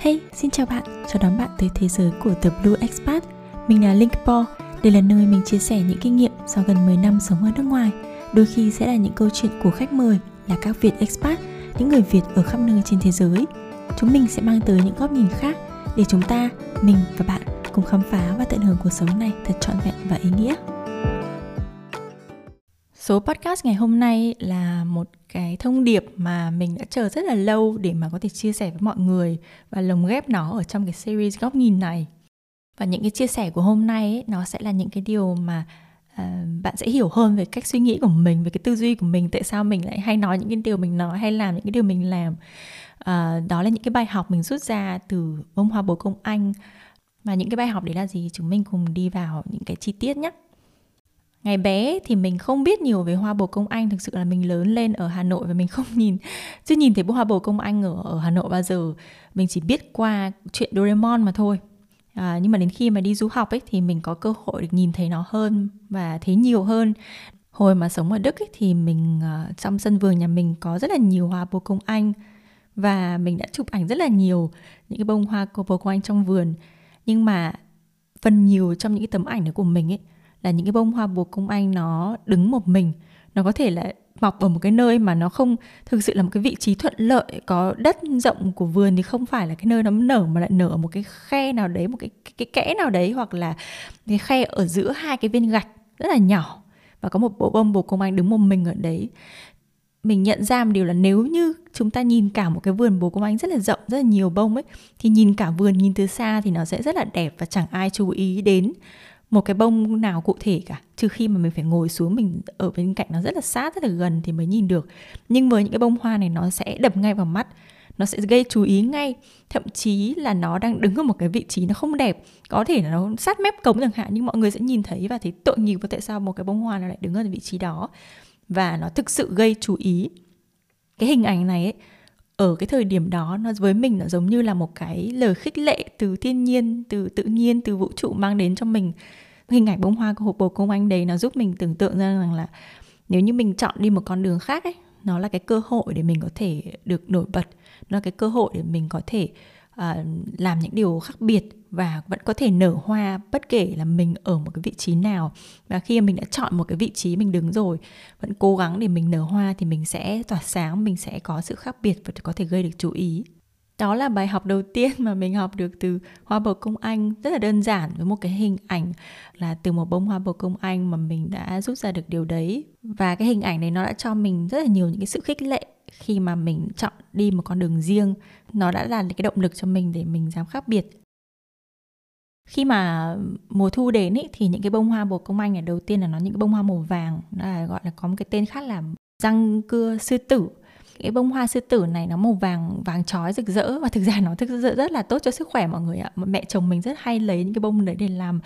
Hey, xin chào bạn, chào đón bạn tới thế giới của The Blue Expat. Mình là Linkpo, đây là nơi mình chia sẻ những kinh nghiệm sau gần 10 năm sống ở nước ngoài. Đôi khi sẽ là những câu chuyện của khách mời là các Việt expat, những người Việt ở khắp nơi trên thế giới. Chúng mình sẽ mang tới những góc nhìn khác để chúng ta, mình và bạn cùng khám phá và tận hưởng cuộc sống này thật trọn vẹn và ý nghĩa. Số podcast ngày hôm nay là một cái thông điệp mà mình đã chờ rất là lâu để mà có thể chia sẻ với mọi người và lồng ghép nó ở trong cái series góc nhìn này. Và những cái chia sẻ của hôm nay ấy, nó sẽ là những cái điều mà uh, bạn sẽ hiểu hơn về cách suy nghĩ của mình, về cái tư duy của mình, tại sao mình lại hay nói những cái điều mình nói hay làm những cái điều mình làm. Uh, đó là những cái bài học mình rút ra từ bông hoa bồ công anh và những cái bài học đấy là gì chúng mình cùng đi vào những cái chi tiết nhé ngày bé thì mình không biết nhiều về hoa bồ công anh thực sự là mình lớn lên ở hà nội và mình không nhìn chưa nhìn thấy bông hoa bồ công anh ở ở hà nội bao giờ. Mình chỉ biết qua chuyện doraemon mà thôi. À, nhưng mà đến khi mà đi du học ấy thì mình có cơ hội được nhìn thấy nó hơn và thấy nhiều hơn. Hồi mà sống ở đức ấy, thì mình uh, trong sân vườn nhà mình có rất là nhiều hoa bồ công anh và mình đã chụp ảnh rất là nhiều những cái bông hoa bồ công anh trong vườn. Nhưng mà phần nhiều trong những cái tấm ảnh đó của mình ấy là những cái bông hoa bồ công anh nó đứng một mình nó có thể là mọc ở một cái nơi mà nó không thực sự là một cái vị trí thuận lợi có đất rộng của vườn thì không phải là cái nơi nó nở mà lại nở ở một cái khe nào đấy một cái cái, cái kẽ nào đấy hoặc là cái khe ở giữa hai cái viên gạch rất là nhỏ và có một bộ bông bồ công anh đứng một mình ở đấy. Mình nhận ra một điều là nếu như chúng ta nhìn cả một cái vườn bồ công anh rất là rộng rất là nhiều bông ấy thì nhìn cả vườn nhìn từ xa thì nó sẽ rất là đẹp và chẳng ai chú ý đến một cái bông nào cụ thể cả. Trừ khi mà mình phải ngồi xuống mình ở bên cạnh nó rất là sát rất là gần thì mới nhìn được. Nhưng với những cái bông hoa này nó sẽ đập ngay vào mắt. Nó sẽ gây chú ý ngay. Thậm chí là nó đang đứng ở một cái vị trí nó không đẹp. Có thể là nó sát mép cống chẳng hạn nhưng mọi người sẽ nhìn thấy và thấy tội nghiệp và tại sao một cái bông hoa nó lại đứng ở vị trí đó. Và nó thực sự gây chú ý. Cái hình ảnh này ấy, ở cái thời điểm đó nó với mình nó giống như là một cái lời khích lệ từ thiên nhiên từ tự nhiên từ vũ trụ mang đến cho mình. Hình ảnh bông hoa của hộp bồ công anh đấy nó giúp mình tưởng tượng ra rằng là nếu như mình chọn đi một con đường khác ấy nó là cái cơ hội để mình có thể được nổi bật nó là cái cơ hội để mình có thể uh, Ờ, làm những điều khác biệt và vẫn có thể nở hoa bất kể là mình ở một cái vị trí nào. Và khi mà mình đã chọn một cái vị trí mình đứng rồi, vẫn cố gắng để mình nở hoa thì mình sẽ tỏa sáng, mình sẽ có sự khác biệt và có thể gây được chú ý. Đó là bài học đầu tiên mà mình học được từ hoa bồ công anh. Rất là đơn giản, với một cái hình ảnh là từ một bông hoa bồ công anh mà mình đã rút ra được điều đấy. Và cái hình ảnh này nó đã cho mình rất là nhiều những cái sự khích lệ khi mà mình chọn đi một con đường riêng nó đã là cái động lực cho mình để mình dám khác biệt. Khi mà mùa thu đến ý, thì những cái bông hoa bồ công anh này đầu tiên là nó những cái bông hoa màu vàng là gọi là có một cái tên khác là răng cưa sư tử cái bông hoa sư tử này nó màu vàng vàng chói rực rỡ. Và thực ra nó thực sự rất là tốt cho sức khỏe mọi người ạ. Mẹ chồng mình rất hay lấy những cái bông đấy để làm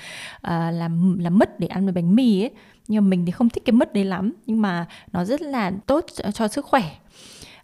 uh, làm làm mứt để ăn với bánh mì ấy. Nhưng mà mình thì không thích cái mứt đấy lắm. Nhưng mà nó rất là tốt cho, cho sức khỏe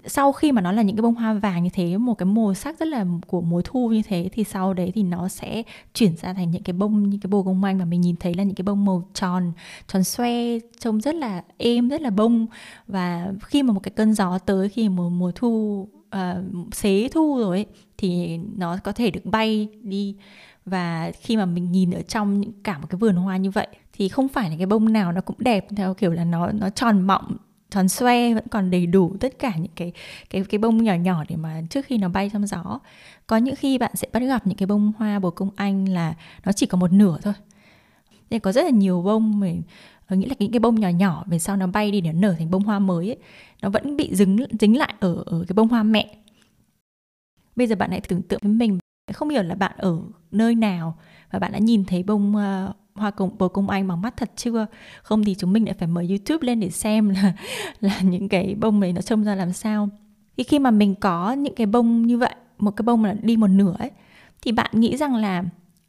sau khi mà nó là những cái bông hoa vàng như thế một cái màu sắc rất là của mùa thu như thế thì sau đấy thì nó sẽ chuyển ra thành những cái bông như cái bồ công anh mà mình nhìn thấy là những cái bông màu tròn tròn xoe trông rất là êm rất là bông. Và khi mà một cái cơn gió tới khi mùa mùa thu uh, xế thu rồi ấy, thì nó có thể được bay đi. Và khi mà mình nhìn ở trong những cả một cái vườn hoa như vậy thì không phải là cái bông nào nó cũng đẹp theo kiểu là nó nó tròn mọng tròn xoe vẫn còn đầy đủ tất cả những cái cái cái bông nhỏ nhỏ để mà trước khi nó bay trong gió. Có những khi bạn sẽ bắt gặp những cái bông hoa bồ công anh là nó chỉ có một nửa thôi. Nên có rất là nhiều bông mình ờ, nghĩa là những cái bông nhỏ nhỏ về sau nó bay đi để nó nở thành bông hoa mới ấy, nó vẫn bị dính dính lại ở ở cái bông hoa mẹ. Bây giờ bạn hãy tưởng tượng với mình không hiểu là bạn ở nơi nào và bạn đã nhìn thấy bông uh, hoa cùng bồ công anh bằng mắt thật chưa? Không thì chúng mình lại phải mở youtube lên để xem là là những cái bông này nó trông ra làm sao. Thì khi mà mình có những cái bông như vậy, một cái bông là đi một nửa ấy, thì bạn nghĩ rằng là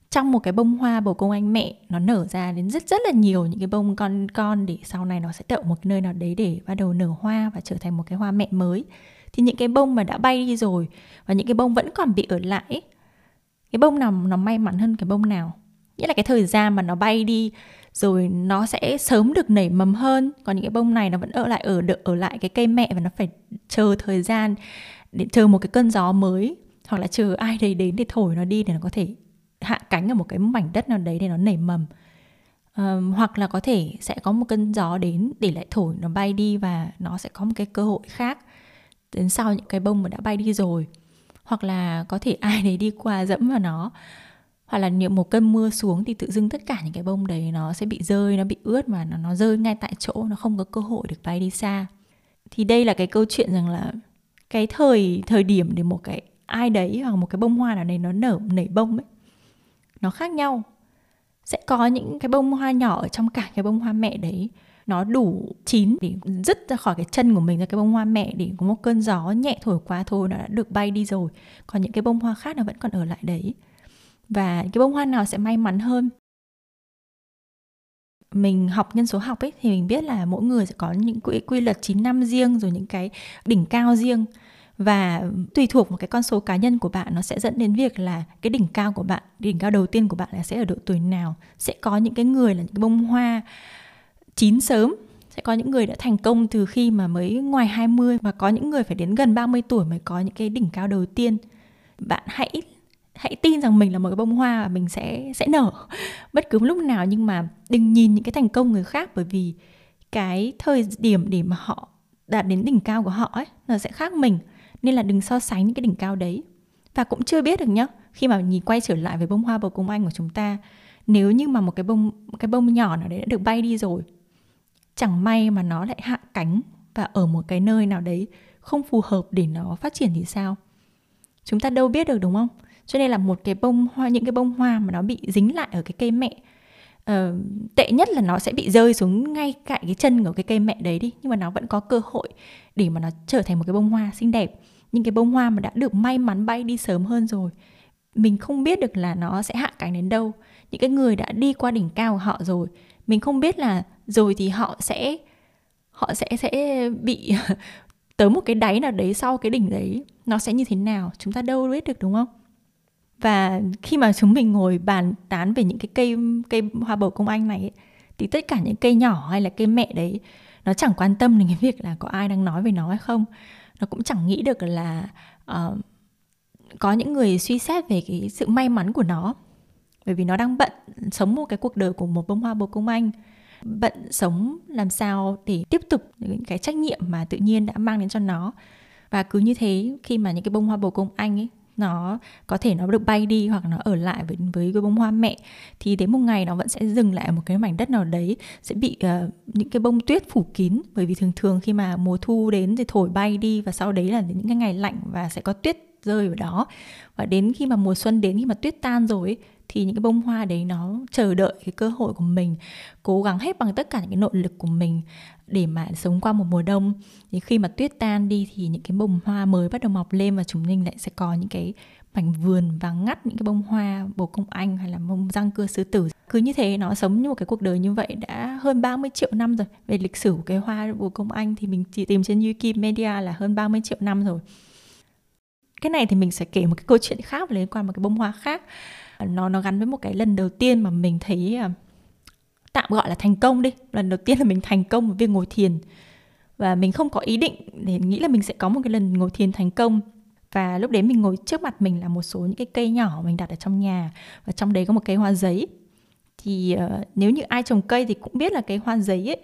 trong một cái bông hoa bồ công anh mẹ, nó nở ra đến rất rất là nhiều những cái bông con con để sau này nó sẽ đậu một nơi nào đấy để bắt đầu nở hoa và trở thành một cái hoa mẹ mới. Thì những cái bông mà đã bay đi rồi và những cái bông vẫn còn bị ở lại cái bông nào, nó may mắn hơn cái bông nào? Nghĩa là cái thời gian mà nó bay đi rồi nó sẽ sớm được nảy mầm hơn. Còn những cái bông này nó vẫn ở lại ở được ở lại cái cây mẹ và nó phải chờ thời gian để chờ một cái cơn gió mới hoặc là chờ ai đấy đến để thổi nó đi để nó có thể hạ cánh ở một cái mảnh đất nào đấy để nó nảy mầm. Um, hoặc là có thể sẽ có một cơn gió đến để lại thổi nó bay đi và nó sẽ có một cái cơ hội khác đến sau những cái bông mà đã bay đi rồi. Hoặc là có thể ai đấy đi qua dẫm vào nó hoặc là nếu một cơn mưa xuống thì tự dưng tất cả những cái bông đấy nó sẽ bị rơi, nó bị ướt mà nó nó rơi ngay tại chỗ, nó không có cơ hội được bay đi xa. Thì đây là cái câu chuyện rằng là cái thời thời điểm để một cái ai đấy hoặc một cái bông hoa nào đấy nó nở, nảy bông ấy, nó khác nhau. Sẽ có những cái bông hoa nhỏ ở trong cả cái bông hoa mẹ đấy, nó đủ chín để dứt ra khỏi cái chân của mình ra cái bông hoa mẹ để có một cơn gió nhẹ thổi qua thôi, nó đã được bay đi rồi. Còn những cái bông hoa khác nó vẫn còn ở lại đấy và cái bông hoa nào sẽ may mắn hơn? Mình học nhân số học ấy thì mình biết là mỗi người sẽ có những quy, quy luật 9 năm riêng rồi những cái đỉnh cao riêng. Và tùy thuộc vào cái con số cá nhân của bạn nó sẽ dẫn đến việc là cái đỉnh cao của bạn đỉnh cao đầu tiên của bạn là sẽ ở độ tuổi nào. Sẽ có những cái người là những cái bông hoa chín sớm sẽ có những người đã thành công từ khi mà mới ngoài 20 và có những người phải đến gần 30 tuổi mới có những cái đỉnh cao đầu tiên. Bạn hãy hãy tin rằng mình là một cái bông hoa và mình sẽ sẽ nở. Bất cứ lúc nào nhưng mà đừng nhìn những cái thành công người khác bởi vì cái thời điểm để mà họ đạt đến đỉnh cao của họ ấy, nó sẽ khác mình. Nên là đừng so sánh những cái đỉnh cao đấy. Và cũng chưa biết được nhá, khi mà nhìn quay trở lại với bông hoa bầu công anh của chúng ta, nếu như mà một cái bông một cái bông nhỏ nào đấy đã được bay đi rồi, chẳng may mà nó lại hạ cánh và ở một cái nơi nào đấy không phù hợp để nó phát triển thì sao? Chúng ta đâu biết được, đúng không? Cho nên là một cái bông hoa những cái bông hoa mà nó bị dính lại ở cái cây mẹ uh, tệ nhất là nó sẽ bị rơi xuống ngay cạnh cái chân của cái cây mẹ đấy đi. Nhưng mà nó vẫn có cơ hội để mà nó trở thành một cái bông hoa xinh đẹp. Những cái bông hoa mà đã được may mắn bay đi sớm hơn rồi mình không biết được là nó sẽ hạ cánh đến đâu. Những cái người đã đi qua đỉnh cao của họ rồi mình không biết là rồi thì họ sẽ họ sẽ sẽ bị tới một cái đáy nào đấy sau cái đỉnh đấy. Nó sẽ như thế nào? Chúng ta đâu biết được đúng không? Và khi mà chúng mình ngồi bàn tán về những cái cây cây hoa bầu công anh này ấy, thì tất cả những cây nhỏ hay là cây mẹ đấy nó chẳng quan tâm đến cái việc là có ai đang nói về nó hay không. Nó cũng chẳng nghĩ được là uh, có những người suy xét về cái sự may mắn của nó. Bởi vì nó đang bận sống một cái cuộc đời của một bông hoa bồ công anh. Bận sống làm sao để tiếp tục những cái trách nhiệm mà tự nhiên đã mang đến cho nó. Và cứ như thế khi mà những cái bông hoa bồ công anh ấy nó có thể nó được bay đi hoặc nó ở lại với với cái bông hoa mẹ thì đến một ngày nó vẫn sẽ dừng lại ở một cái mảnh đất nào đấy sẽ bị uh, những cái bông tuyết phủ kín. Bởi vì thường thường khi mà mùa thu đến thì thổi bay đi và sau đấy là những cái ngày lạnh và sẽ có tuyết rơi ở đó. Và đến khi mà mùa xuân đến khi mà tuyết tan rồi ấy, thì những cái bông hoa đấy nó chờ đợi cái cơ hội của mình cố gắng hết bằng tất cả những cái nội lực của mình để mà sống qua một mùa đông. Thì khi mà tuyết tan đi thì những cái bông hoa mới bắt đầu mọc lên và chúng mình lại sẽ có những cái mảnh vườn và ngắt những cái bông hoa bồ công anh hay là bông răng cưa sư tử. Cứ như thế nó sống như một cái cuộc đời như vậy đã hơn 30 triệu năm rồi. Về lịch sử của cái hoa bồ công anh thì mình chỉ tìm trên Wikimedia là hơn 30 triệu năm rồi cái này thì mình sẽ kể một cái câu chuyện khác liên quan một cái bông hoa khác. Nó nó gắn với một cái lần đầu tiên mà mình thấy à, tạm gọi là thành công đi. Lần đầu tiên là mình thành công với việc ngồi thiền. Và mình không có ý định để nghĩ là mình sẽ có một cái lần ngồi thiền thành công. Và lúc đấy mình ngồi trước mặt mình là một số những cái cây nhỏ mình đặt ở trong nhà. Và trong đấy có một cây hoa giấy. Thì uh, nếu như ai trồng cây thì cũng biết là cái hoa giấy ấy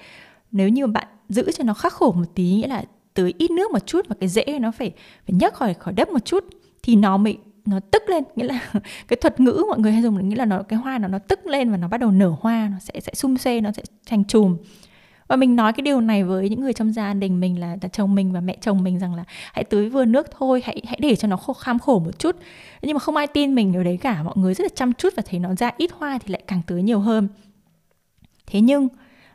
nếu như bạn giữ cho nó khắc khổ một tí nghĩa là tưới ít nước một chút và cái rễ nó phải phải nhấc khỏi khỏi đất một chút thì nó mới nó tức lên. Nghĩa là cái thuật ngữ mọi người hay dùng nghĩa là nó cái hoa nó nó tức lên và nó bắt đầu nở hoa nó sẽ sẽ sum xê nó sẽ thành chùm. Và mình nói cái điều này với những người trong gia đình mình là, là chồng mình và mẹ chồng mình rằng là hãy tưới vừa nước thôi hãy hãy để cho nó khô kham khổ một chút. Nhưng mà không ai tin mình điều đấy cả mọi người rất là chăm chút và thấy nó ra ít hoa thì lại càng tưới nhiều hơn. Thế nhưng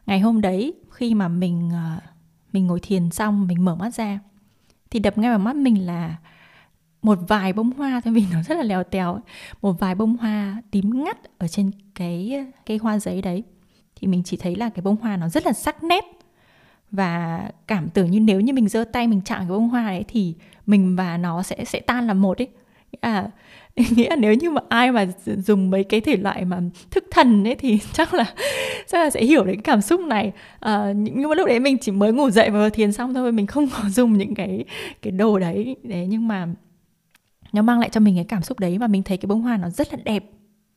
ngày hôm đấy khi mà mình uh, mình ngồi thiền xong, mình mở mắt ra, thì đập ngay vào mắt mình là một vài bông hoa thôi, vì nó rất là lèo tèo một vài bông hoa tím ngắt ở trên cái cây hoa giấy đấy. Thì mình chỉ thấy là cái bông hoa nó rất là sắc nét. Và cảm tưởng như nếu như mình giơ tay mình chạm cái bông hoa đấy thì mình và nó sẽ sẽ tan làm một ấy à nghĩa là nếu như mà ai mà dùng mấy cái thể loại mà thức thần ấy thì chắc là chắc là sẽ hiểu đến cái cảm xúc này. À, nhưng mà lúc đấy mình chỉ mới ngủ dậy và thiền xong thôi mình không có dùng những cái cái đồ đấy. Đấy nhưng mà nó mang lại cho mình cái cảm xúc đấy và mình thấy cái bông hoa nó rất là đẹp.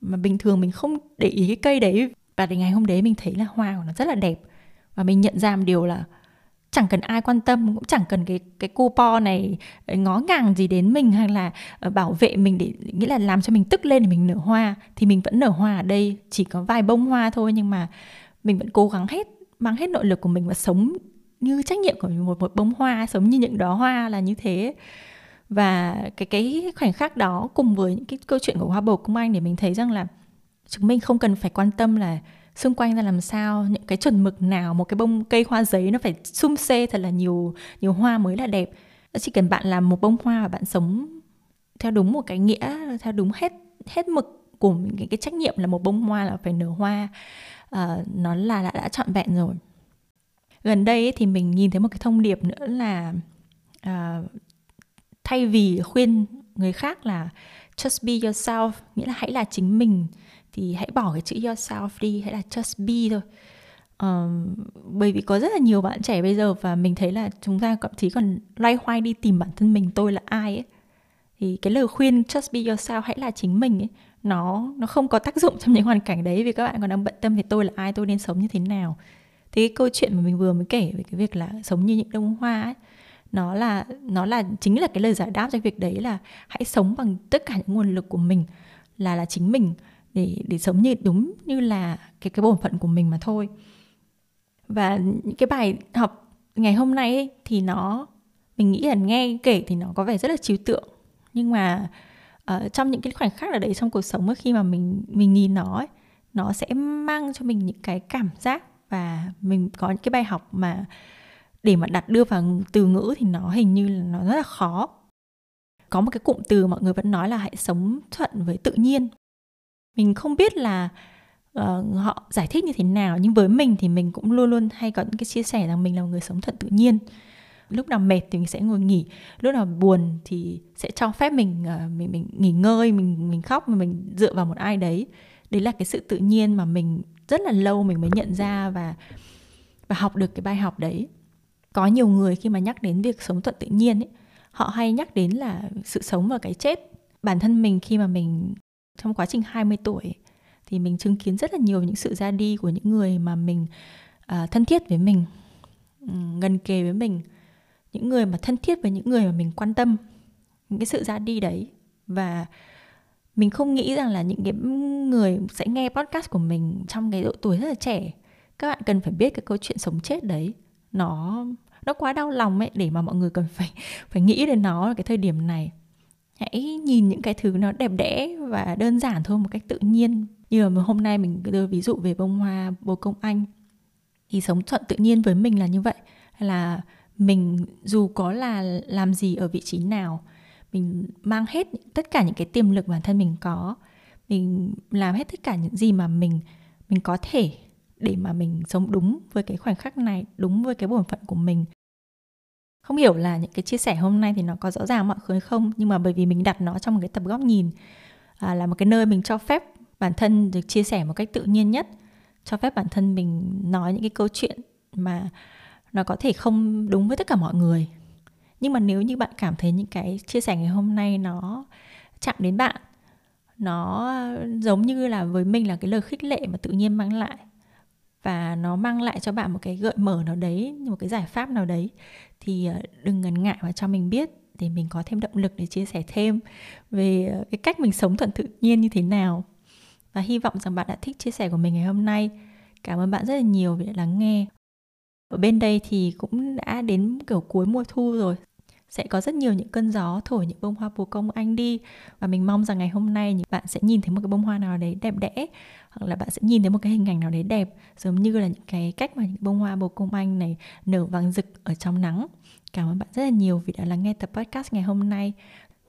Mà bình thường mình không để ý cái cây đấy và đến ngày hôm đấy mình thấy là hoa của nó rất là đẹp. Và mình nhận ra một điều là chẳng cần ai quan tâm, cũng chẳng cần cái cái coupon này ngó ngàng gì đến mình hay là ờ, bảo vệ mình để nghĩa là làm cho mình tức lên để mình nở hoa, thì mình vẫn nở hoa ở đây, chỉ có vài bông hoa thôi nhưng mà mình vẫn cố gắng hết, mang hết nội lực của mình và sống như trách nhiệm của một một bông hoa, sống như những đóa hoa là như thế. Và cái cái khoảnh khắc đó cùng với những cái câu chuyện của hoa bầu công anh để mình thấy rằng là chúng mình không cần phải quan tâm là xung quanh ra làm sao những cái chuẩn mực nào một cái bông cây hoa giấy nó phải sum xê thật là nhiều nhiều hoa mới là đẹp. Chỉ cần bạn làm một bông hoa và bạn sống theo đúng một cái nghĩa theo đúng hết hết mực của mình cái, cái trách nhiệm là một bông hoa là phải nở hoa uh, nó là đã, đã trọn vẹn rồi. Gần đây ấy, thì mình nhìn thấy một cái thông điệp nữa là uh, thay vì khuyên người khác là just be yourself nghĩa là hãy là chính mình thì hãy bỏ cái chữ yourself đi hãy là just be thôi. Um, bởi vì có rất là nhiều bạn trẻ bây giờ và mình thấy là chúng ta thậm chí còn loay hoay đi tìm bản thân mình tôi là ai ấy. Thì cái lời khuyên just be yourself hãy là chính mình ấy nó nó không có tác dụng trong những hoàn cảnh đấy vì các bạn còn đang bận tâm về tôi là ai tôi nên sống như thế nào. Thì cái câu chuyện mà mình vừa mới kể về cái việc là sống như những đống hoa ấy nó là nó là chính là cái lời giải đáp cho việc đấy là hãy sống bằng tất cả những nguồn lực của mình là là chính mình để để sống như đúng như là cái cái bổn phận của mình mà thôi. Và những cái bài học ngày hôm nay ấy, thì nó mình nghĩ là nghe kể thì nó có vẻ rất là trừu tượng. Nhưng mà uh, trong những cái khoảnh khắc ở đấy trong cuộc sống ấy, khi mà mình mình nhìn nó ấy, nó sẽ mang cho mình những cái cảm giác và mình có những cái bài học mà để mà đặt đưa vào từ ngữ thì nó hình như là nó rất là khó. Có một cái cụm từ mọi người vẫn nói là hãy sống thuận với tự nhiên mình không biết là uh, họ giải thích như thế nào nhưng với mình thì mình cũng luôn luôn hay có những cái chia sẻ rằng mình là một người sống thuận tự nhiên. Lúc nào mệt thì mình sẽ ngồi nghỉ lúc nào buồn thì sẽ cho phép mình uh, mình mình nghỉ ngơi mình mình khóc mà mình dựa vào một ai đấy. Đấy là cái sự tự nhiên mà mình rất là lâu mình mới nhận ra và và học được cái bài học đấy. Có nhiều người khi mà nhắc đến việc sống thuận tự nhiên ấy họ hay nhắc đến là sự sống và cái chết. Bản thân mình khi mà mình trong quá trình 20 tuổi thì mình chứng kiến rất là nhiều những sự ra đi của những người mà mình uh, thân thiết với mình gần kề với mình những người mà thân thiết với những người mà mình quan tâm những cái sự ra đi đấy. Và mình không nghĩ rằng là những cái người sẽ nghe podcast của mình trong cái độ tuổi rất là trẻ các bạn cần phải biết cái câu chuyện sống chết đấy nó nó quá đau lòng ấy để mà mọi người cần phải phải nghĩ đến nó ở cái thời điểm này hãy nhìn những cái thứ nó đẹp đẽ và đơn giản thôi một cách tự nhiên. Như mà hôm nay mình đưa ví dụ về bông hoa, bồ công anh. Thì sống thuận tự nhiên với mình là như vậy. Là mình dù có là làm gì ở vị trí nào, mình mang hết tất cả những cái tiềm lực bản thân mình có. Mình làm hết tất cả những gì mà mình mình có thể để mà mình sống đúng với cái khoảnh khắc này, đúng với cái bổn phận của mình không hiểu là những cái chia sẻ hôm nay thì nó có rõ ràng mọi người không nhưng mà bởi vì mình đặt nó trong một cái tập góc nhìn à, là một cái nơi mình cho phép bản thân được chia sẻ một cách tự nhiên nhất cho phép bản thân mình nói những cái câu chuyện mà nó có thể không đúng với tất cả mọi người. Nhưng mà nếu như bạn cảm thấy những cái chia sẻ ngày hôm nay nó chạm đến bạn nó giống như là với mình là cái lời khích lệ mà tự nhiên mang lại và nó mang lại cho bạn một cái gợi mở nào đấy, một cái giải pháp nào đấy, thì ờ, đừng ngần ngại và cho mình biết để mình có thêm động lực để chia sẻ thêm về ờ, cái cách mình sống thuận tự nhiên như thế nào. Và hy vọng rằng bạn đã thích chia sẻ của mình ngày hôm nay. Cảm ơn bạn rất là nhiều vì đã lắng nghe. Ở bên đây thì cũng đã đến kiểu cuối mùa thu rồi sẽ có rất nhiều những cơn gió thổi những bông hoa bồ công anh đi. Và mình mong rằng ngày hôm nay bạn sẽ nhìn thấy một cái bông hoa nào đấy đẹp đẽ, hoặc là bạn sẽ nhìn thấy một cái hình ảnh nào đấy đẹp, giống như là những cái cách mà những bông hoa bồ công anh này nở vàng rực ở trong nắng. Cảm ơn bạn rất là nhiều vì đã lắng nghe tập podcast ngày hôm nay.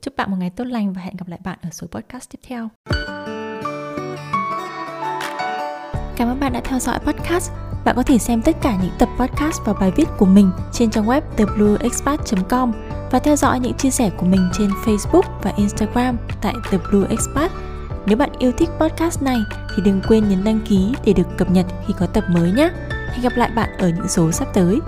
Chúc bạn một ngày tốt lành và hẹn gặp lại bạn ở số podcast tiếp theo. Cảm ơn bạn đã theo dõi podcast. Bạn có thể xem tất cả những tập podcast và bài viết của mình trên trang web theblueexpat.com và theo dõi những chia sẻ của mình trên Facebook và Instagram tại The Blue Expat. Nếu bạn yêu thích podcast này thì đừng quên nhấn đăng ký để được cập nhật khi có tập mới nhé. Hẹn gặp lại bạn ở những số sắp tới.